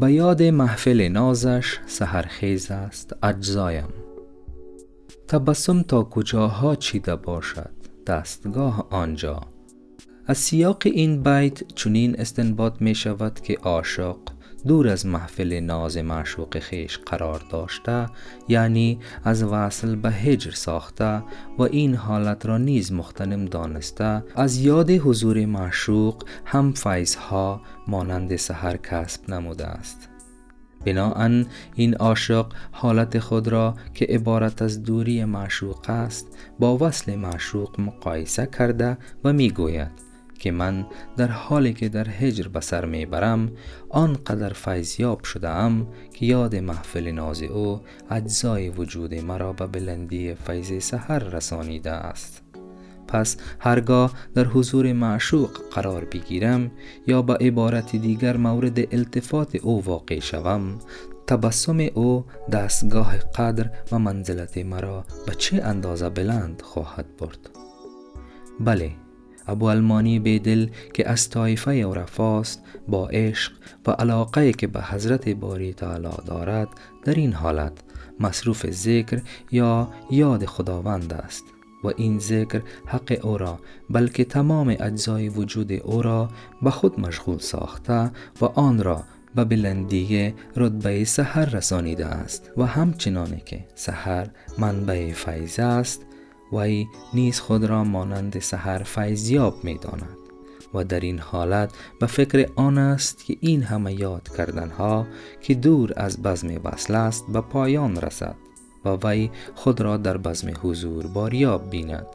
به یاد محفل نازش سهرخیز است اجزایم. تبسم تا کجاها چیده باشد دستگاه آنجا. از سیاق این بیت چنین استنباط می شود که عاشق دور از محفل ناز معشوق خیش قرار داشته یعنی از وصل به هجر ساخته و این حالت را نیز مختنم دانسته از یاد حضور معشوق هم فیضها مانند سحر کسب نموده است. بناهن این عاشق حالت خود را که عبارت از دوری معشوق است با وصل معشوق مقایسه کرده و می گوید که من در حالی که در هجر به سر می برم آنقدر فیضیاب شده ام که یاد محفل ناز او اجزای وجود مرا به بلندی فیض سحر رسانیده است. پس هرگاه در حضور معشوق قرار بگیرم یا با عبارت دیگر مورد التفات او واقع شوم تبسم او دستگاه قدر و منزلت مرا به چه اندازه بلند خواهد برد؟ بله ابو المانی بیدل که از طایفه عرفاست با عشق و علاقه که به حضرت باری تعالی دارد در این حالت مصروف ذکر یا یاد خداوند است و این ذکر حق او را بلکه تمام اجزای وجود او را به خود مشغول ساخته و آن را به بلندی رتبه سحر رسانیده است و همچنانه که سحر منبع فیض است وی نیز خود را مانند سحر فیضیاب می داند. و در این حالت به فکر آن است که این همه یاد کردنها که دور از بزم وصل است به پایان رسد و وی خود را در بزم حضور باریاب بیند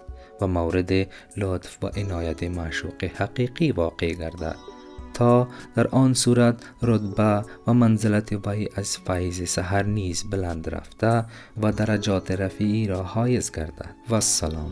و مورد لطف و عنایت معشوق حقیقی واقع گردد. تا در آن صورت رتبه و منزلت وی از فیض سحر نیز بلند رفته و درجات رفیعی را حایز گردد. و سلام